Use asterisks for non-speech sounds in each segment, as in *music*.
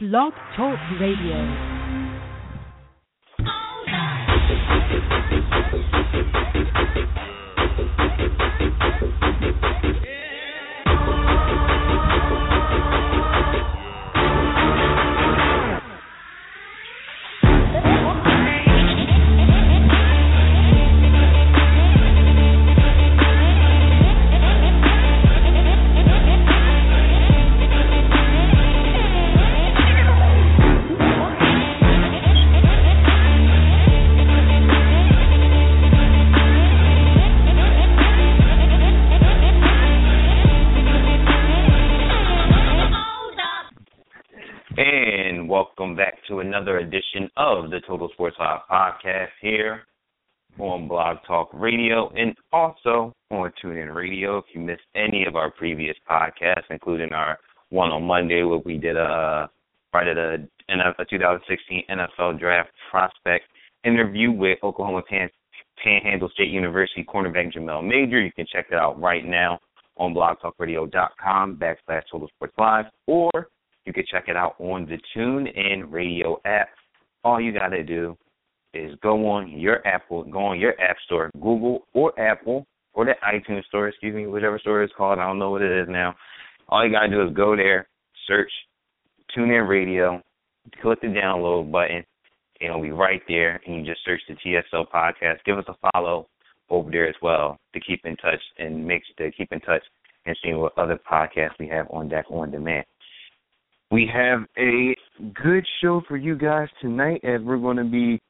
Blog Talk Radio. To another edition of the Total Sports Live podcast here on Blog Talk Radio and also on TuneIn Radio. If you missed any of our previous podcasts, including our one on Monday where we did a right at a, a 2016 NFL Draft prospect interview with Oklahoma Pan, Panhandle State University cornerback Jamel Major, you can check it out right now on blogtalkradio.com backslash Total Sports Live or you can check it out on the TuneIn Radio app. All you got to do is go on your Apple, go on your App Store, Google or Apple or the iTunes Store, excuse me, whichever store it's called. I don't know what it is now. All you got to do is go there, search TuneIn Radio, click the download button, and it'll be right there. And you just search the TSL podcast. Give us a follow over there as well to keep in touch and make to keep in touch and seeing what other podcasts we have on deck on demand. We have a good show for you guys tonight as we're going to be,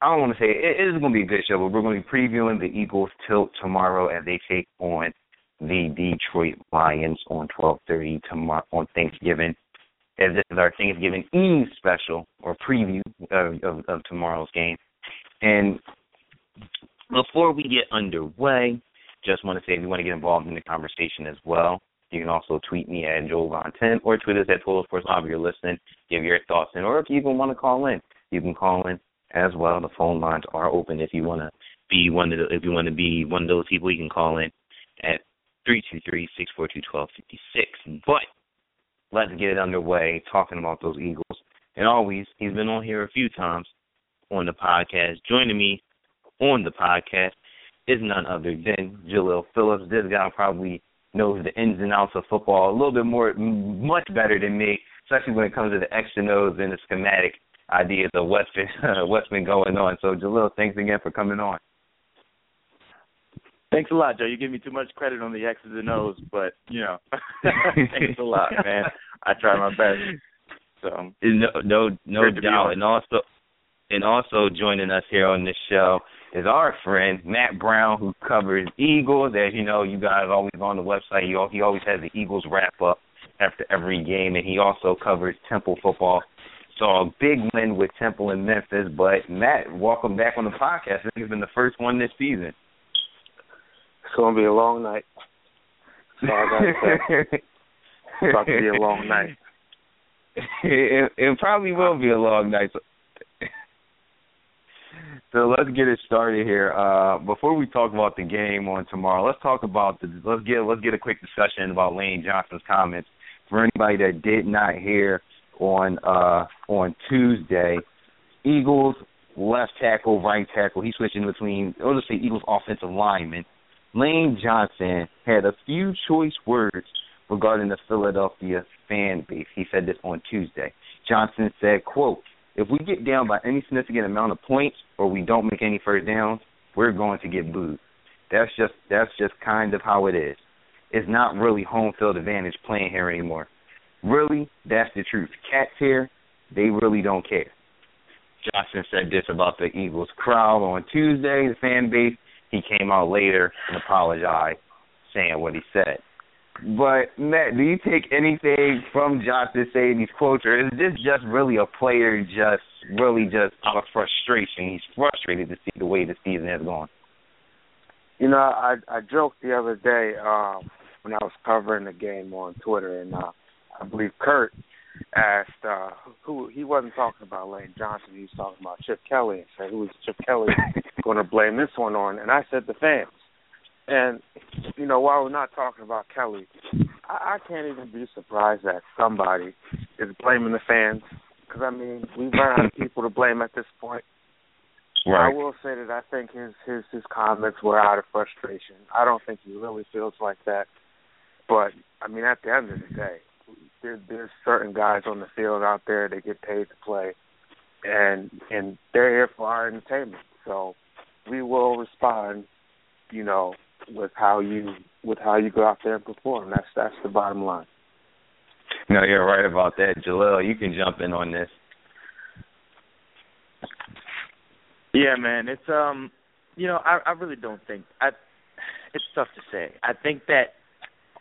I don't want to say it, it is going to be a good show, but we're going to be previewing the Eagles tilt tomorrow as they take on the Detroit Lions on 12:30 tomorrow on Thanksgiving. As this is our Thanksgiving Eve special or preview of, of, of tomorrow's game. And before we get underway, just want to say if you want to get involved in the conversation as well, you can also tweet me at JoelVon10 or tweet us at Total Sports Live if you're listening. Give your thoughts in, or if you even want to call in, you can call in as well. The phone lines are open if you want to be one of the, if you want to be one of those people. You can call in at three two three six four two twelve fifty six. But let's get it underway talking about those Eagles. And always, he's been on here a few times on the podcast. Joining me on the podcast is none other than Jalil Phillips. This guy probably knows the ins and outs of football a little bit more, much better than me, especially when it comes to the X and O's and the schematic ideas of what's been, uh, *laughs* what's been going on. So, Jalil, thanks again for coming on. Thanks a lot, Joe. You give me too much credit on the X's and O's, but you know, *laughs* thanks a lot, *laughs* man. I try my best. So no, no, no doubt, and also, and also joining us here on this show is our friend Matt Brown, who covers Eagles. As you know, you guys always on the website. He he always has the Eagles wrap up after every game, and he also covers Temple football. So a big win with Temple in Memphis. But Matt, welcome back on the podcast. I think has been the first one this season. It's gonna be a long night. That's all I gotta say. *laughs* It's about to be a long night. it, it probably will be a long night. So, so let's get it started here. Uh, before we talk about the game on tomorrow, let's talk about the let's get let's get a quick discussion about Lane Johnson's comments. For anybody that did not hear on uh, on Tuesday, Eagles left tackle, right tackle. He's switching between. Or let's say Eagles offensive lineman. Lane Johnson had a few choice words regarding the Philadelphia fan base. He said this on Tuesday. Johnson said, quote, if we get down by any significant amount of points or we don't make any first downs, we're going to get booed. That's just that's just kind of how it is. It's not really home field advantage playing here anymore. Really, that's the truth. Cats here, they really don't care. Johnson said this about the Eagles crowd on Tuesday, the fan base. He came out later and apologized, saying what he said. But Matt, do you take anything from Johnson saying these quotes, or is this just really a player just really just out of frustration? He's frustrated to see the way the season has gone. You know, I I joked the other day um, when I was covering the game on Twitter, and uh, I believe Kurt asked uh, who he wasn't talking about Lane Johnson. He was talking about Chip Kelly, and said who is Chip Kelly going to blame this one on? And I said the fans. And you know, while we're not talking about Kelly, I, I can't even be surprised that somebody is blaming the fans. Because I mean, we've run out of people to blame at this point. Right. I will say that I think his his his comments were out of frustration. I don't think he really feels like that. But I mean, at the end of the day, there, there's certain guys on the field out there that get paid to play, and and they're here for our entertainment. So we will respond, you know, with how you with how you go out there and perform. That's that's the bottom line. No, you're right about that, Jalil. You can jump in on this. Yeah, man. It's um, you know, I I really don't think I. It's tough to say. I think that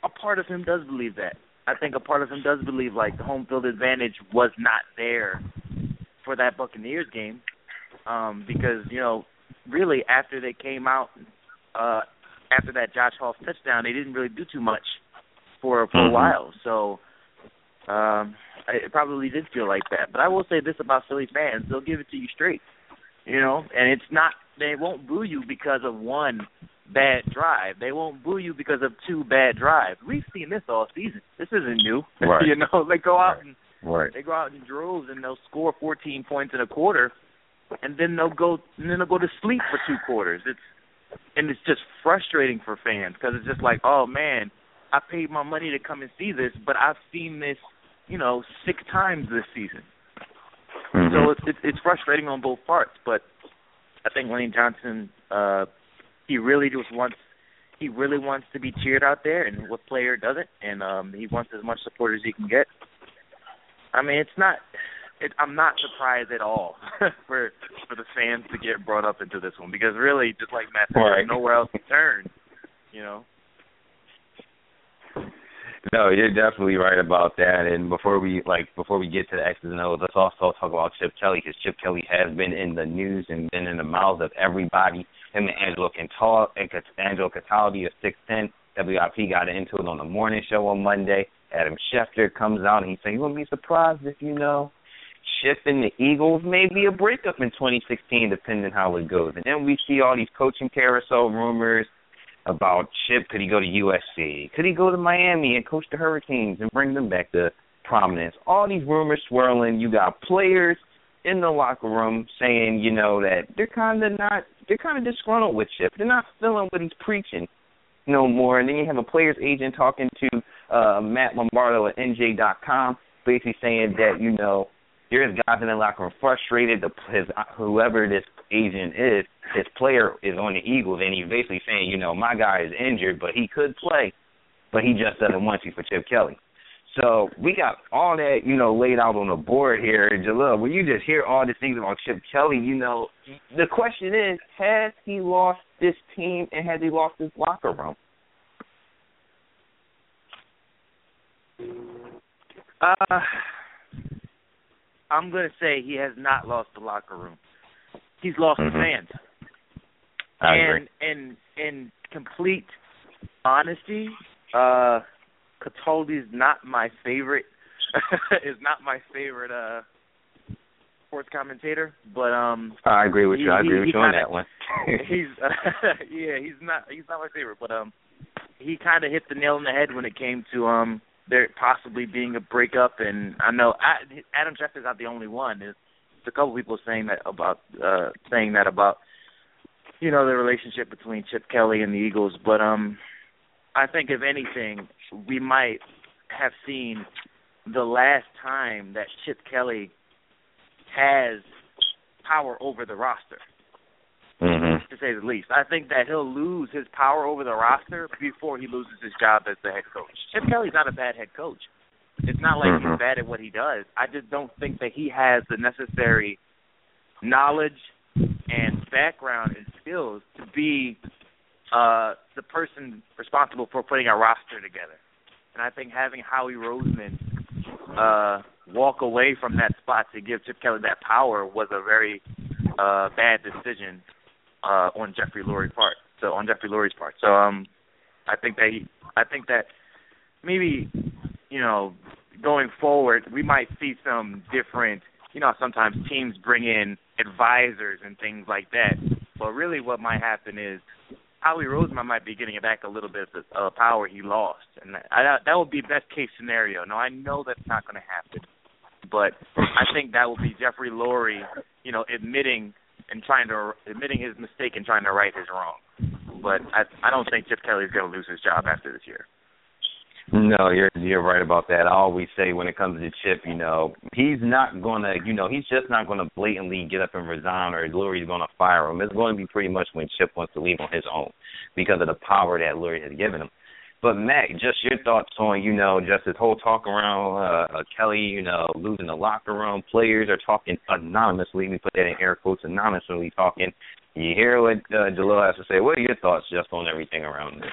a part of him does believe that. I think a part of him does believe like the home field advantage was not there for that Buccaneers game, um, because you know, really after they came out, uh, after that Josh Hall touchdown, they didn't really do too much for for mm-hmm. a while. So um, it probably did feel like that. But I will say this about Philly fans: they'll give it to you straight. You know, and it's not they won't boo you because of one bad drive. They won't boo you because of two bad drives. We've seen this all season. This isn't new. *laughs* Right. you know, they go out right. and right. they go out in droves and they'll score 14 points in a quarter, and then they'll go and then they'll go to sleep for two quarters. It's and it's just frustrating for fans because it's just like, oh man, I paid my money to come and see this, but I've seen this, you know, six times this season. Mm-hmm. So it's, it's it's frustrating on both parts, but I think Lane Johnson, uh, he really just wants he really wants to be cheered out there, and what player doesn't? And um, he wants as much support as he can get. I mean, it's not. It, I'm not surprised at all *laughs* for for the fans to get brought up into this one because really, just like Matt said, right. nowhere else to turn. You know. No, you're definitely right about that. And before we like before we get to the X's and O's, let's also talk about Chip Kelly because Chip Kelly has been in the news and been in the mouths of everybody. Him and Angelo Cantal and Angelo Cataldi of six ten. WIP got into it on the morning show on Monday. Adam Schefter comes out and he saying, "You wouldn't be surprised if you know." Chip and the Eagles may be a breakup in 2016, depending how it goes. And then we see all these coaching carousel rumors about Chip. Could he go to USC? Could he go to Miami and coach the Hurricanes and bring them back to prominence? All these rumors swirling. You got players in the locker room saying, you know, that they're kind of not, they're kind of disgruntled with Chip. They're not feeling what he's preaching no more. And then you have a player's agent talking to uh, Matt Lombardo at NJ.com, basically saying that, you know, there's guys in the locker room frustrated. The, his whoever this agent is, his player is on the Eagles, and he's basically saying, you know, my guy is injured, but he could play, but he just doesn't want you for Chip Kelly. So we got all that, you know, laid out on the board here. Jalil, when you just hear all these things about Chip Kelly, you know, the question is, has he lost this team and has he lost his locker room? Uh, I'm going to say he has not lost the locker room. He's lost mm-hmm. the fans. I and in in complete honesty, uh Cataldi's not my favorite *laughs* is not my favorite uh sports commentator, but um I agree with he, you. I agree he, with he you on kinda, that one. *laughs* *laughs* he's uh, yeah, he's not he's not my favorite, but um he kind of hit the nail on the head when it came to um there possibly being a breakup and I know I, Adam Schefter's not the only one. There's a couple people saying that about uh saying that about you know the relationship between Chip Kelly and the Eagles, but um I think if anything we might have seen the last time that Chip Kelly has power over the roster. Mm-hmm. To say the least, I think that he'll lose his power over the roster before he loses his job as the head coach. Chip Kelly's not a bad head coach. It's not like mm-hmm. he's bad at what he does. I just don't think that he has the necessary knowledge and background and skills to be uh the person responsible for putting a roster together. And I think having Howie Roseman uh walk away from that spot to give Chip Kelly that power was a very uh bad decision uh on Jeffrey Lurie's part. So on Jeffrey Lurie's part. So um I think that he I think that maybe you know going forward we might see some different you know sometimes teams bring in advisors and things like that. But really what might happen is Howie Roseman might be getting back a little bit of uh, power he lost, and I, that would be best case scenario. No, I know that's not going to happen, but I think that will be Jeffrey Lurie, you know, admitting and trying to admitting his mistake and trying to right his wrong. But I I don't think Chip Kelly is going to lose his job after this year. No, you're you're right about that. I always say when it comes to Chip, you know, he's not gonna, you know, he's just not gonna blatantly get up and resign, or Lurie's gonna fire him. It's going to be pretty much when Chip wants to leave on his own because of the power that Lurie has given him. But Mac, just your thoughts on, you know, just this whole talk around uh, uh, Kelly, you know, losing the locker room. Players are talking anonymously. We put that in air quotes, anonymously talking. You hear what uh, Jalil has to say. What are your thoughts just on everything around this?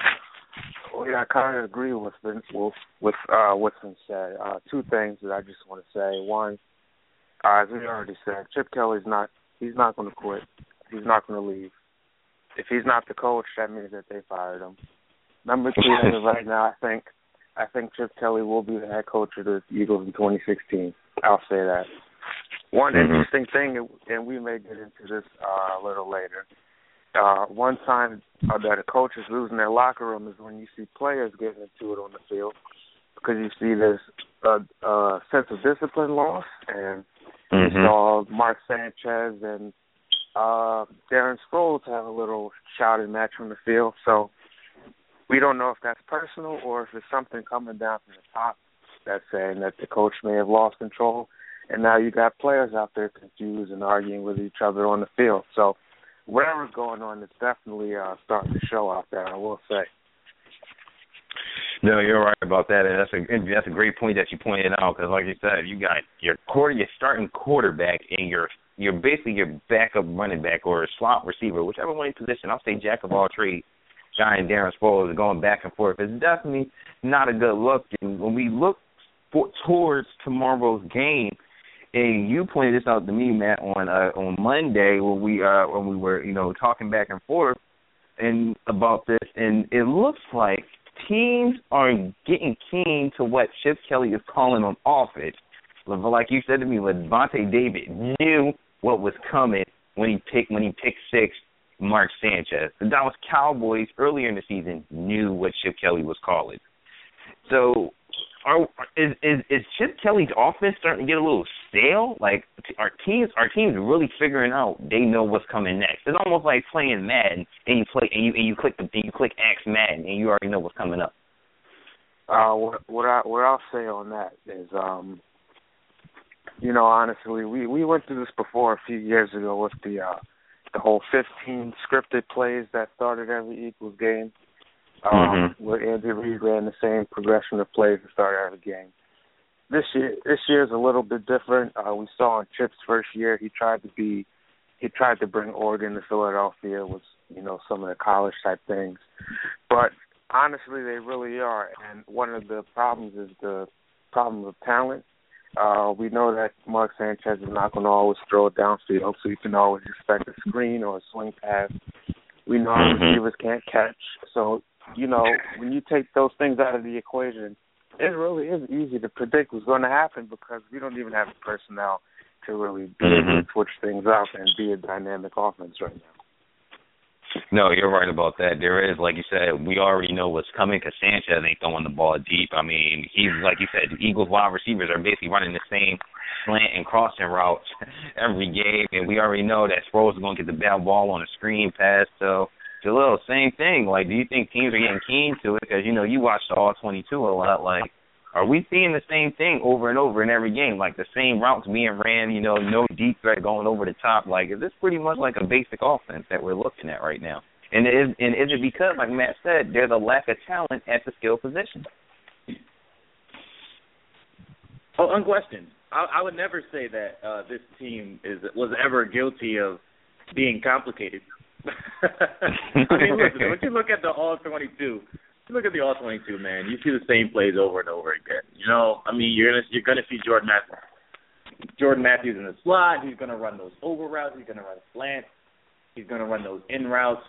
Well, yeah, I kind of agree with been, with with uh, what's been said. Uh, two things that I just want to say. One, uh, as we already said, Chip Kelly's not he's not going to quit. He's not going to leave. If he's not the coach, that means that they fired him. Number two, as of right now, I think I think Chip Kelly will be the head coach of the Eagles in 2016. I'll say that. One mm-hmm. interesting thing, and we may get into this uh, a little later uh, one time uh, that a coach is losing their locker room is when you see players getting into it on the field because you see this uh, uh, sense of discipline loss, and mm-hmm. you saw Mark Sanchez and uh, Darren Sproles have a little shouting match from the field. So we don't know if that's personal or if it's something coming down from the top that's saying that the coach may have lost control, and now you got players out there confused and arguing with each other on the field. So whatever's going on, it's definitely uh, starting to show out there. I will say. No, you're right about that, and that's a that's a great point that you pointed out. Because, like you said, you got your quarter, your starting quarterback, and your you're basically your backup running back or slot receiver, whichever one position. I'll say jack of all trades. Guy and Darren Sproles going back and forth. It's definitely not a good look. And when we look for, towards tomorrow's game, and you pointed this out to me, Matt, on uh, on Monday when we uh when we were you know talking back and forth and about this, and it looks like teams are getting keen to what Chip Kelly is calling on offense. Like you said to me, Lavonte David knew what was coming when he picked when he picked six Mark Sanchez. The Dallas Cowboys earlier in the season knew what Chip Kelly was calling. So are is is is Chip Kelly's offense starting to get a little stale? Like our teams, our teams really figuring out they know what's coming next. It's almost like playing Madden and you play and you and you click the and you click X Madden and you already know what's coming up. Uh, what what I what I'll say on that is, um, you know, honestly, we we went through this before a few years ago with the uh, the whole 15 scripted plays that started every Eagles game um, mm-hmm. where Andy Reid ran the same progression of plays to start every game. This year, this year is a little bit different. Uh, we saw in Chip's first year, he tried to be, he tried to bring Oregon to Philadelphia with you know some of the college type things, but honestly, they really are. And one of the problems is the problem of talent. Uh, we know that Mark Sanchez is not going to always throw it downfield, so you can always expect a screen or a swing pass. We know mm-hmm. receivers can't catch, so you know, when you take those things out of the equation, it really is easy to predict what's going to happen because we don't even have the personnel to really be able to mm-hmm. switch things up and be a dynamic offense right now. No, you're right about that. There is, like you said, we already know what's coming because Sanchez ain't throwing the ball deep. I mean, he's like you said, the Eagles wide receivers are basically running the same slant and crossing routes *laughs* every game, and we already know that Sproles is going to get the bad ball on a screen pass. So Jalil, same thing. Like, do you think teams are getting keen to it? Because you know you watch the All 22 a lot. Like, are we seeing the same thing over and over in every game? Like the same routes being ran. You know, no deep threat going over the top. Like, is this pretty much like a basic offense that we're looking at right now? And is and is it because, like Matt said, there's a lack of talent at the skill position? Oh, unquestioned. I, I would never say that uh, this team is was ever guilty of being complicated. *laughs* I mean, listen, when you look at the All 22, you look at the All 22, man, you see the same plays over and over again. You know, I mean, you're gonna you're gonna see Jordan Matthews. Jordan Matthews in the slot. He's gonna run those over routes. He's gonna run slants. He's gonna run those in routes.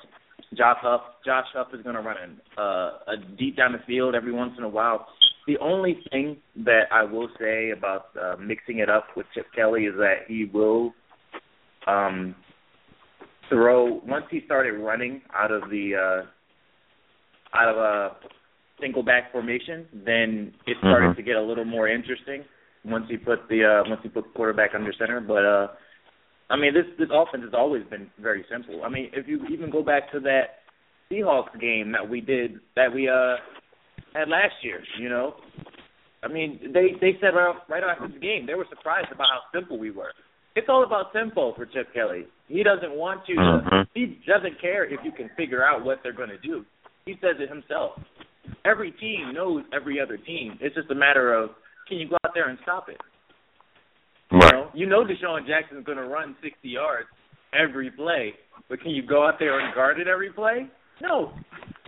Josh Huff, Josh Huff is gonna run an, uh, a deep down the field every once in a while. The only thing that I will say about uh, mixing it up with Chip Kelly is that he will um throw once he started running out of the uh, out of a single back formation, then it started mm-hmm. to get a little more interesting. once he put the uh, once he put the quarterback under center. But uh, I mean, this this offense has always been very simple. I mean, if you even go back to that Seahawks game that we did that we uh had last year, you know, I mean, they they said right right after the game they were surprised about how simple we were. It's all about tempo for Chip Kelly. He doesn't want you. To, Mhm. He doesn't care if you can figure out what they're going to do. He says it himself. Every team knows every other team. It's just a matter of can you go out there and stop it. Right. You know, you know DeSean Jackson's going to run 60 yards every play, but can you go out there and guard it every play? No,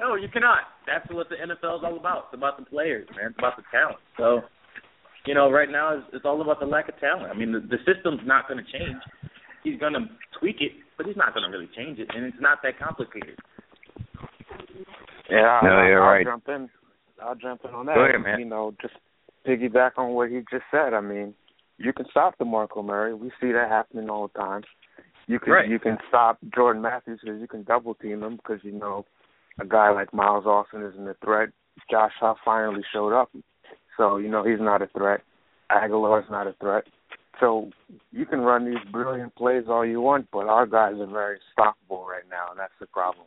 no, you cannot. That's what the NFL is all about. It's about the players, man. It's about the talent. So, you know, right now it's, it's all about the lack of talent. I mean, the, the system's not going to change. He's going to tweak it, but he's not going to really change it, and it's not that complicated. Yeah, No, I'll, you're I'll right. jump in. I'll jump in on that. Go ahead, man. You know, just piggyback on what he just said. I mean, you can stop DeMarco Murray. We see that happening all the time. You can Right. you can stop Jordan Matthews because you can double team him because you know a guy like Miles Austin isn't a threat. Josh Huff finally showed up, so you know he's not a threat. Agholor's not a threat. So you can run these brilliant plays all you want, but our guys are very stoppable right now, and that's the problem.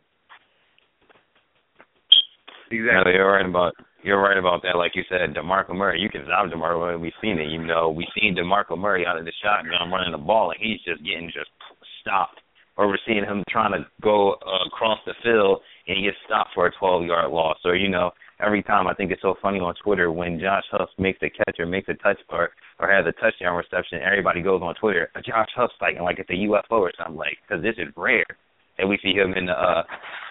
No, you're right about you're right about that. Like you said, Demarco Murray, you can stop Demarco Murray. We've seen it. You know, we've seen Demarco Murray out of the shotgun running the ball, and he's just getting just stopped. Or we're seeing him trying to go uh, across the field, and he gets stopped for a 12-yard loss. Or you know, every time I think it's so funny on Twitter when Josh Huff makes a catch or makes a touch or or has a touchdown reception, everybody goes on Twitter, Josh Huff's like like it's a UFO or something like because this is rare and we see him in the uh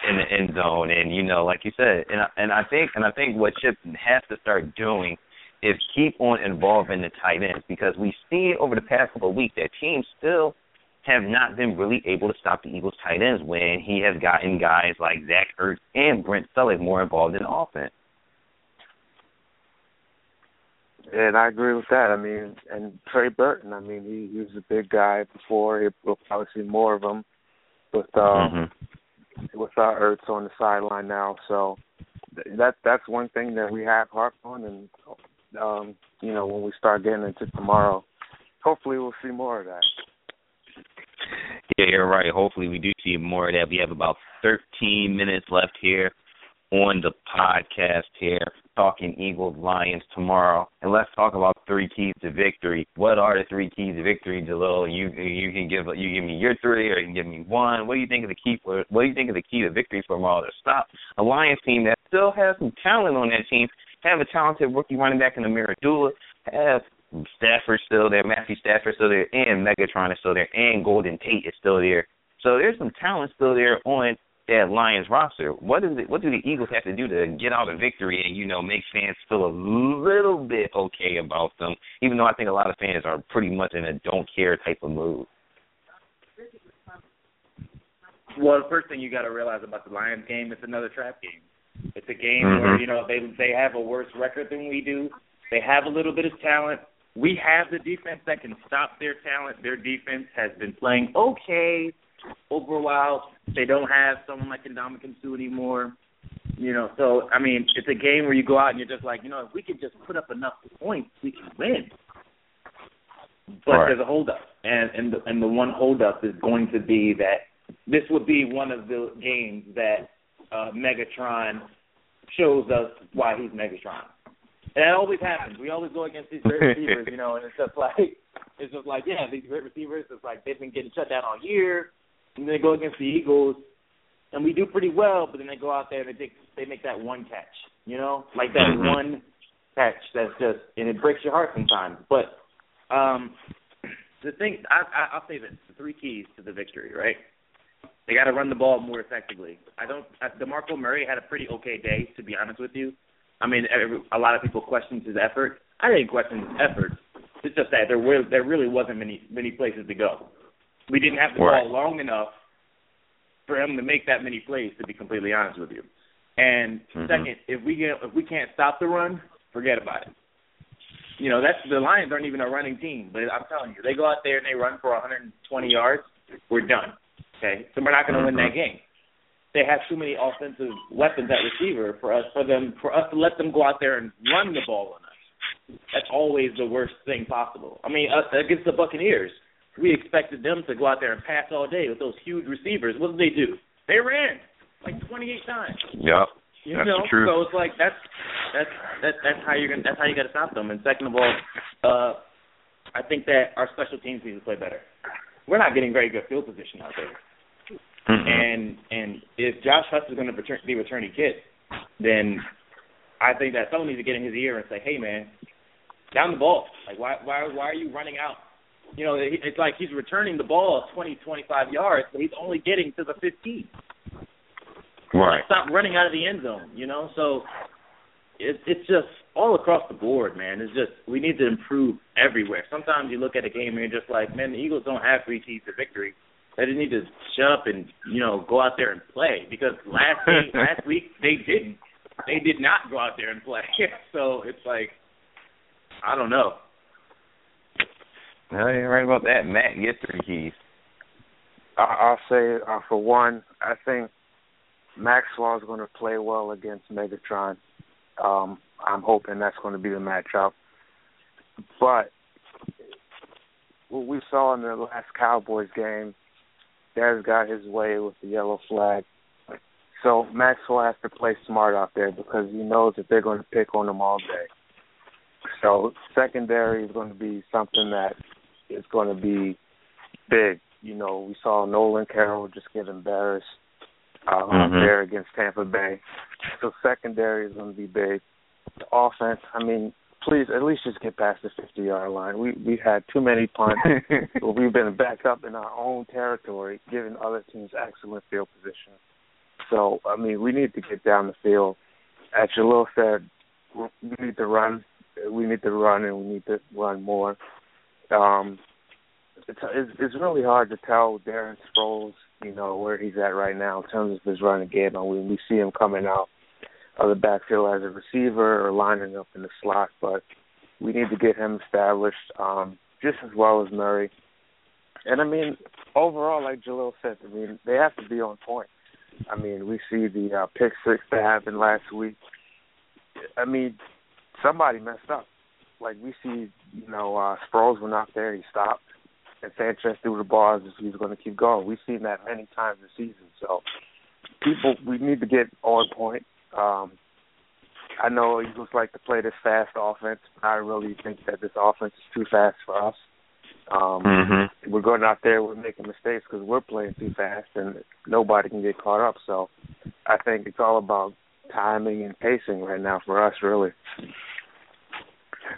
in the end zone and you know like you said and and I think and I think what Chip has to start doing is keep on involving the tight ends because we see over the past couple of weeks that teams still have not been really able to stop the Eagles tight ends when he has gotten guys like Zach Ertz and Brent Sullivan more involved in offense. And I agree with that. I mean, and Trey Burton. I mean, he, he was a big guy before. He, we'll probably see more of him with uh, Mhm. with our Ertz on the sideline now. So th- that that's one thing that we have harped on, and um, you know, when we start getting into tomorrow, hopefully we'll see more of that. Yeah, you're right. Hopefully, we do see more of that. We have about 13 minutes left here on the podcast here, talking Eagles Lions tomorrow, and let's talk about three keys to victory. What are the three keys to victory, Jalil? You you can give you give me your three, or you can give me one. What do you think of the key? For, what do you think of the key to victory for tomorrow to stop a Lions team that still has some talent on that team? Have a talented rookie running back in Ameer Abdullah. Have Stafford still there, Matthew Stafford still there, and Megatron is still there, and Golden Tate is still there. So there's some talent still there on that Lions roster. What is it? What do the Eagles have to do to get out a victory and you know make fans feel a little bit okay about them? Even though I think a lot of fans are pretty much in a don't care type of mood. Well, the first thing you got to realize about the Lions game, it's another trap game. It's a game Mhm. where you know they they have a worse record than we do. They have a little bit of talent. We have the defense that can stop their talent. Their defense has been playing okay over a while. They don't have someone like Ndamukong Suh anymore. You know, so I mean, it's a game where you go out and you're just like, you know, if we could just put up enough points, we can win. But Right. there's a holdup, and and the, and the one holdup is going to be that this would be one of the games that uh, Megatron shows us why he's Megatron. And that always happens. We always go against these great receivers, you know, and it's just like it's just like yeah, these great receivers. It's like they've been getting shut down all year, and they go against the Eagles, and we do pretty well, but then they go out there and they take, they make that one catch, you know, like that Mhm. one catch that's just and it breaks your heart sometimes. But um the thing I, I I'll say this: the three keys to the victory, right? They got to run the ball more effectively. I don't. uh, Demarco Murray had a pretty okay day, to be honest with you. I mean, every, a lot of people questioned his effort. I didn't question his effort. It's just that there were there really wasn't many many places to go. We didn't have the Right. ball long enough for him to make that many plays. To be completely honest with you. And Mhm. second, if we get if we can't stop the run, forget about it. You know, that's the Lions aren't even a running team, but I'm telling you, they go out there and they run for 120 yards, we're done. Okay, so we're not going to win that game. They have too many offensive weapons at receiver for us for them for us to let them go out there and run the ball on us. That's always the worst thing possible. I mean, uh, against the Buccaneers, we expected them to go out there and pass all day with those huge receivers. What did they do? They ran like 28 times. Yep. You That's know, the truth. so it's like that's that's that that's how you're gonna that's how you got to stop them. And second of all, uh, I think that our special teams need to play better. We're not getting very good field position out there. Mm-mm. And and if Josh Huff is going to return, be returning kid, then I think that someone needs to get in his ear and say, "Hey, man, down the ball. Like, why why why are you running out? You know, it's like he's returning the ball 20, 25 yards, but he's only getting to the 15. right. Stop running out of the end zone. You know, so it, it's just all across the board, man. It's just we need to improve everywhere. Sometimes you look at a game and you're just like, man, the Eagles don't have three keys to victory. They just need to shut up and you know go out there and play because last *laughs* week, last week they didn't. They did not go out there and play. *laughs* so it's like I don't know. No, you're right about that. Matt, get three keys. I'll say uh, for one, I think Maxwell is going to play well against Megatron. Um, I'm hoping that's going to be the matchup. But what we saw in the last Cowboys game, Dez got his way with the yellow flag. So Maxwell has to play smart out there because he knows that they're going to pick on him all day. So secondary is going to be something that is going to be big. You know, we saw Nolan Carroll just get embarrassed uh, Mhm. there against Tampa Bay. So secondary is going to be big. The offense, I mean, please at least just get past the 50 yard line. We we had too many punts. *laughs* We've been back up in our own territory, giving other teams excellent field position. So, I mean, we need to get down the field. As Jalil said, we need to run. We need to run, and we need to run more. Um, it's, it's really hard to tell Darren Sproles, you know, where he's at right now in terms of his running game. I mean, we see him coming out of the backfield as a receiver or lining up in the slot, but we need to get him established um, just as well as Murray. And I mean, overall, like Jalil said, I mean, they have to be on point. I mean, we see the uh, pick six that happened last week. I mean, somebody messed up. Like we see, you know, uh, Sproles went out there, he stopped, and Sanchez threw the ball as if he was going to keep going. We've seen that many times this season. So, people, we need to get on point. Um, I know Eagles like to play this fast offense. But I really think that this offense is too fast for us. Um, mhm. we're going out there, we're making mistakes because we're playing too fast, and nobody can get caught up. So, I think it's all about timing and pacing right now for us, really.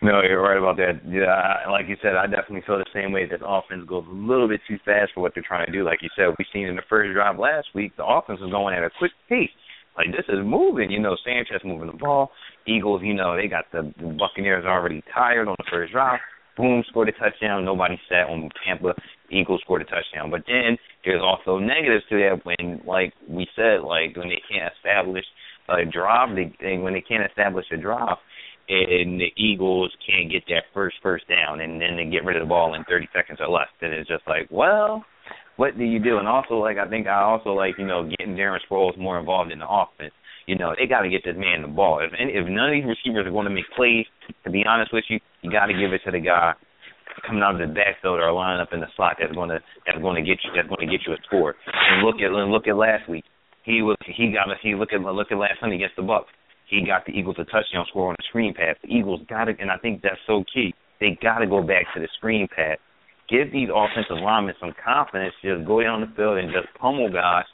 No, you're right about that. Yeah, like you said, I definitely feel the same way. That offense goes a little bit too fast for what they're trying to do. Like you said, we seen in the first drive last week, the offense was going at a quick pace. Like this is moving, you know. Sanchez moving the ball. Eagles, you know, they got the, the Buccaneers already tired on the first drive. Boom, scored a touchdown. Nobody sat on Tampa. Eagles scored a touchdown. But then there's also negatives to that when, like we said, like when they can't establish a drive, they, they when they can't establish a drive, and the Eagles can't get that first first down, and then they get rid of the ball in 30 seconds or less. Then it's just like, well, what do you do? And also, like I think I also like you know getting Darren Sproles more involved in the offense. You know, they got to get this man the ball. If if none of these receivers are going to make plays, to be honest with you, you got to give it to the guy coming out of the backfield or lining up in the slot that's going to that's going to get you that's going to get you a score. And look at look at last week. He was he got he look at look at last Sunday against the Bucs. He got the Eagles a touchdown score on a screen pass. The Eagles got to, and I think that's so key. They got to go back to the screen pass. Give these offensive linemen some confidence. Just go down the field and just pummel guys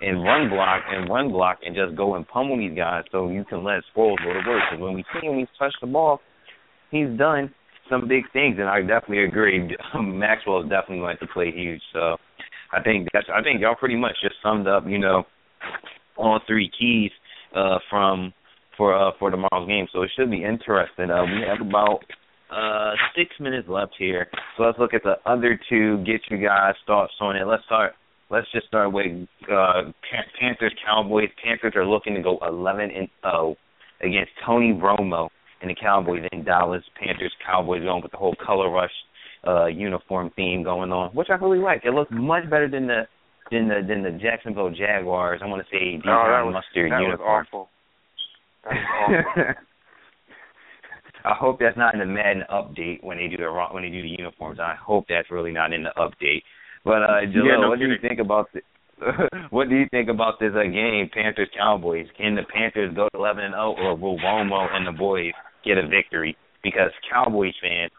and run block and run block and just go and pummel these guys so you can let Sproles go to work. Because when we see him, he's touched the ball, he's done some big things, and I definitely agree. *laughs* Maxwell is definitely going to play huge. So I think that's I think y'all pretty much just summed up, you know, all three keys uh, from for uh, for tomorrow's game. So it should be interesting. Uh, we have about uh, six minutes left here, so let's look at the other two. Get you guys thoughts on it. Let's start. Let's just start with uh, Panthers Cowboys. Panthers are looking to go 11 and 0 against Tony Romo and the Cowboys in Dallas. Panthers Cowboys going with the whole color rush uh, uniform theme going on, which I really like. It looks much better than the than the than the Jacksonville Jaguars. I want to say that Dijon was mustard that uniform. was awful. *laughs* I hope that's not in the Madden update when they do the when they do the uniforms. I hope that's really not in the update. But uh, Jalil, yeah, no what kidding. do you think about the, *laughs* what do you think about this uh, game, Panthers Cowboys? Can the Panthers go to eleven and zero, or will Romo and the boys get a victory? Because Cowboys fans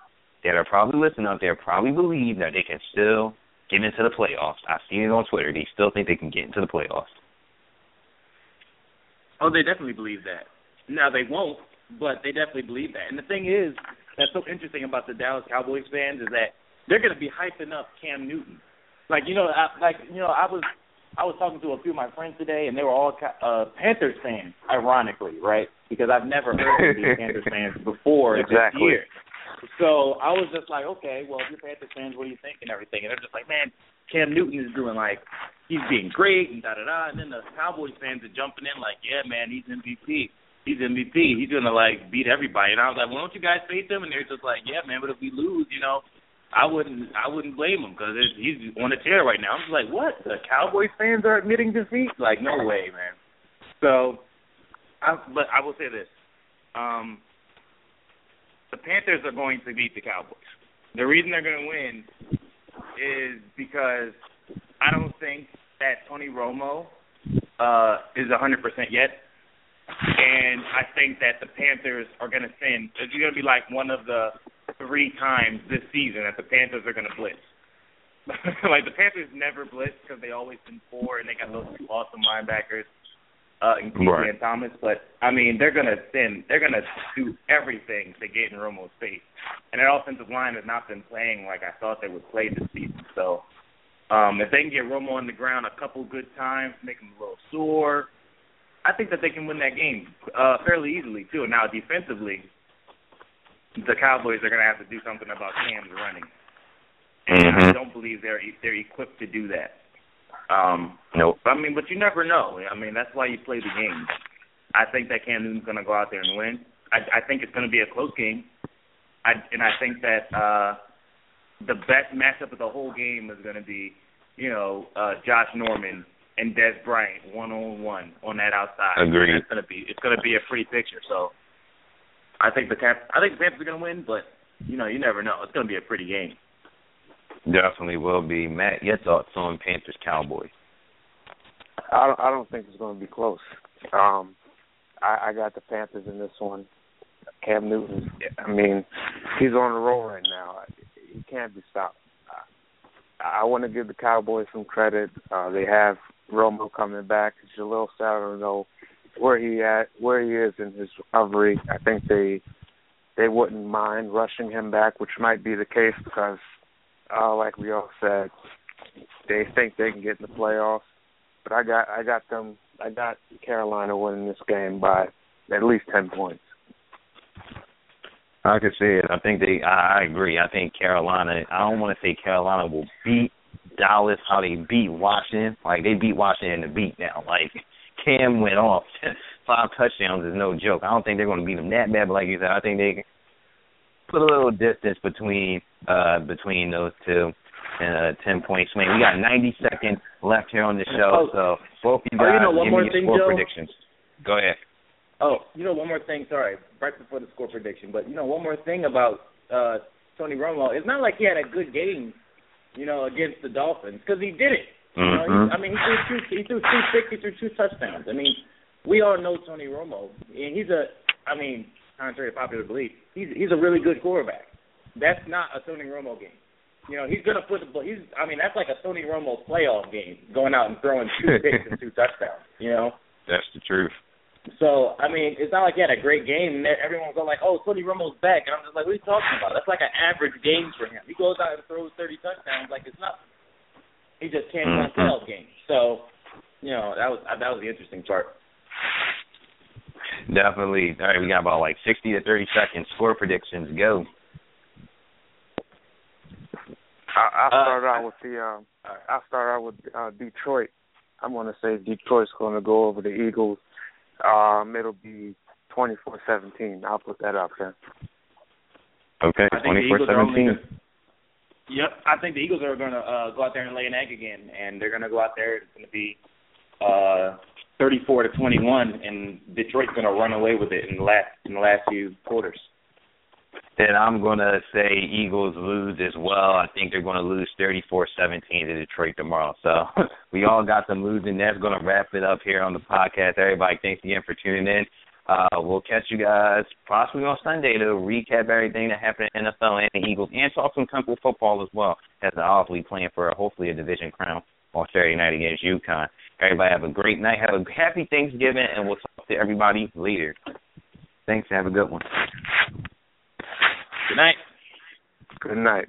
that are probably listening out there probably believe that they can still get into the playoffs. I've seen it on Twitter. They still think they can get into the playoffs. Oh, they definitely believe that. Now they won't, but they definitely believe that. And the thing is, that's so interesting about the Dallas Cowboys fans is that they're going to be hyping up Cam Newton. Like you know, I, like you know, I was I was talking to a few of my friends today, and they were all uh, Panthers fans, ironically, right? Because I've never heard of these *laughs* Panthers fans before Exactly. this year. So I was just like, okay, well, if you're Panthers fans, what do you think and everything? And they're just like, man, Cam Newton is doing like he's being great and da da da. And then the Cowboys fans are jumping in like, yeah, man, he's MVP. He's MVP. He's gonna like beat everybody. And I was like, well, don't you guys faith him? And they're just like, yeah, man, but if we lose, you know, I wouldn't I wouldn't blame him because he's on a tear right now. I'm just like, what? The Cowboys fans are admitting defeat? Like, no way, man. So, I, but I will say this: um, the Panthers are going to beat the Cowboys. The reason they're going to win is because I don't think that Tony Romo uh, is 100% yet. And I think that the Panthers are going to send. It's going to be like one of the three times this season that the Panthers are going to blitz. *laughs* like the Panthers never blitz because they always been four and they got those two awesome linebackers, uh, in Right. and Thomas. But I mean, they're going to send. They're to do everything to get in Romo's face. And their offensive line has not been playing like I thought they would play this season. So um, if they can get Romo on the ground a couple good times, make him a little sore, I think that they can win that game uh, fairly easily too. Now defensively, the Cowboys are going to have to do something about Cam's running, and I Mhm. don't believe they're they're equipped to do that. Um, Nope. I mean, but you never know. I mean, that's why you play the game. I think that Cam Newton's going to go out there and win. I, I think it's going to be a close game. I, and I think that uh, the best matchup of the whole game is going to be, you know, uh, Josh Norman and Dez Bryant one on one on that outside. Agreed. It's going to be it's going to be a pretty picture. So I think the Cap I think the Panthers are going to win, but you know, you never know. It's going to be a pretty game. Definitely will be. Matt, your thoughts on Panthers Cowboys? I don't, I don't think it's going to be close. Um, I, I got the Panthers in this one. Cam Newton. I mean, he's on the roll right now. He can't be stopped. I, I want to give the Cowboys some credit. Uh, they have Romo coming back. Don't know where he at, where he is in his recovery. I think they they wouldn't mind rushing him back, which might be the case because, uh, like we all said, they think they can get in the playoffs but I got I got them I got Carolina winning this game by at least ten points. I could say it. I think they. I, I agree. I think Carolina. I don't want to say Carolina will beat Dallas how they beat Washington. Like they beat Washington in the beat now. Like Cam went off. *laughs* Five touchdowns is no joke. I don't think they're going to beat them that bad. But like you said, I think they put a little distance between uh between those two. And a ten point swing. We got ninety seconds left here on the show, Oh. so both you Oh, guys you know, one give more me your thing, score Joe? predictions. Go ahead. Oh, you know one more thing. Sorry, right before the score prediction, but you know one more thing about uh Tony Romo. It's not like he had a good game, you know, against the Dolphins because he did it. You know, he, I mean, he threw two, he threw two six, he threw two touchdowns. I mean, we all know Tony Romo, and he's a, I mean, contrary to popular belief, he's he's a really good quarterback. That's not a Tony Romo game. You know, he's gonna put the ball. He's, I mean, that's like a Tony Romo playoff game, going out and throwing two *laughs* picks and two touchdowns. You know. That's the truth. So I mean, it's not like he had a great game. and Everyone's going like, "Oh, Tony Romo's back," and I'm just like, "What are you talking about? That's like an average game for him. He goes out and throws 30 touchdowns like it's nothing. He just can't win Mhm. playoff games." So, you know, that was that was the interesting part. Definitely. All right, we got about like 60 to 30 seconds. Score predictions. Go. I, I'll Uh, start out with the um, I'll start out with uh, Detroit. I'm going to say Detroit's going to go over the Eagles. Um, it'll be 24-17. I'll put that up there. Okay, I think the Eagles are only 24-17. Yep, I think the Eagles are going to uh, go out there and lay an egg again, and they're going to go out there. It's going to be uh, 34 to 21, and Detroit's going to run away with it in the last in the last few quarters. then I'm going to say Eagles lose as well. I think they're going to lose 34-17 to Detroit tomorrow. So *laughs* we all got some losing. That's going to wrap it up here on the podcast. Everybody, thanks again for tuning in. Uh, we'll catch you guys possibly on Sunday to recap everything that happened in NFL and the Eagles and talk some Temple football as well as the we playing for hopefully a division crown on Saturday night against UConn. Everybody have a great night. Have a happy Thanksgiving, and we'll talk to everybody later. Thanks. Have a good one. Good night. Good night.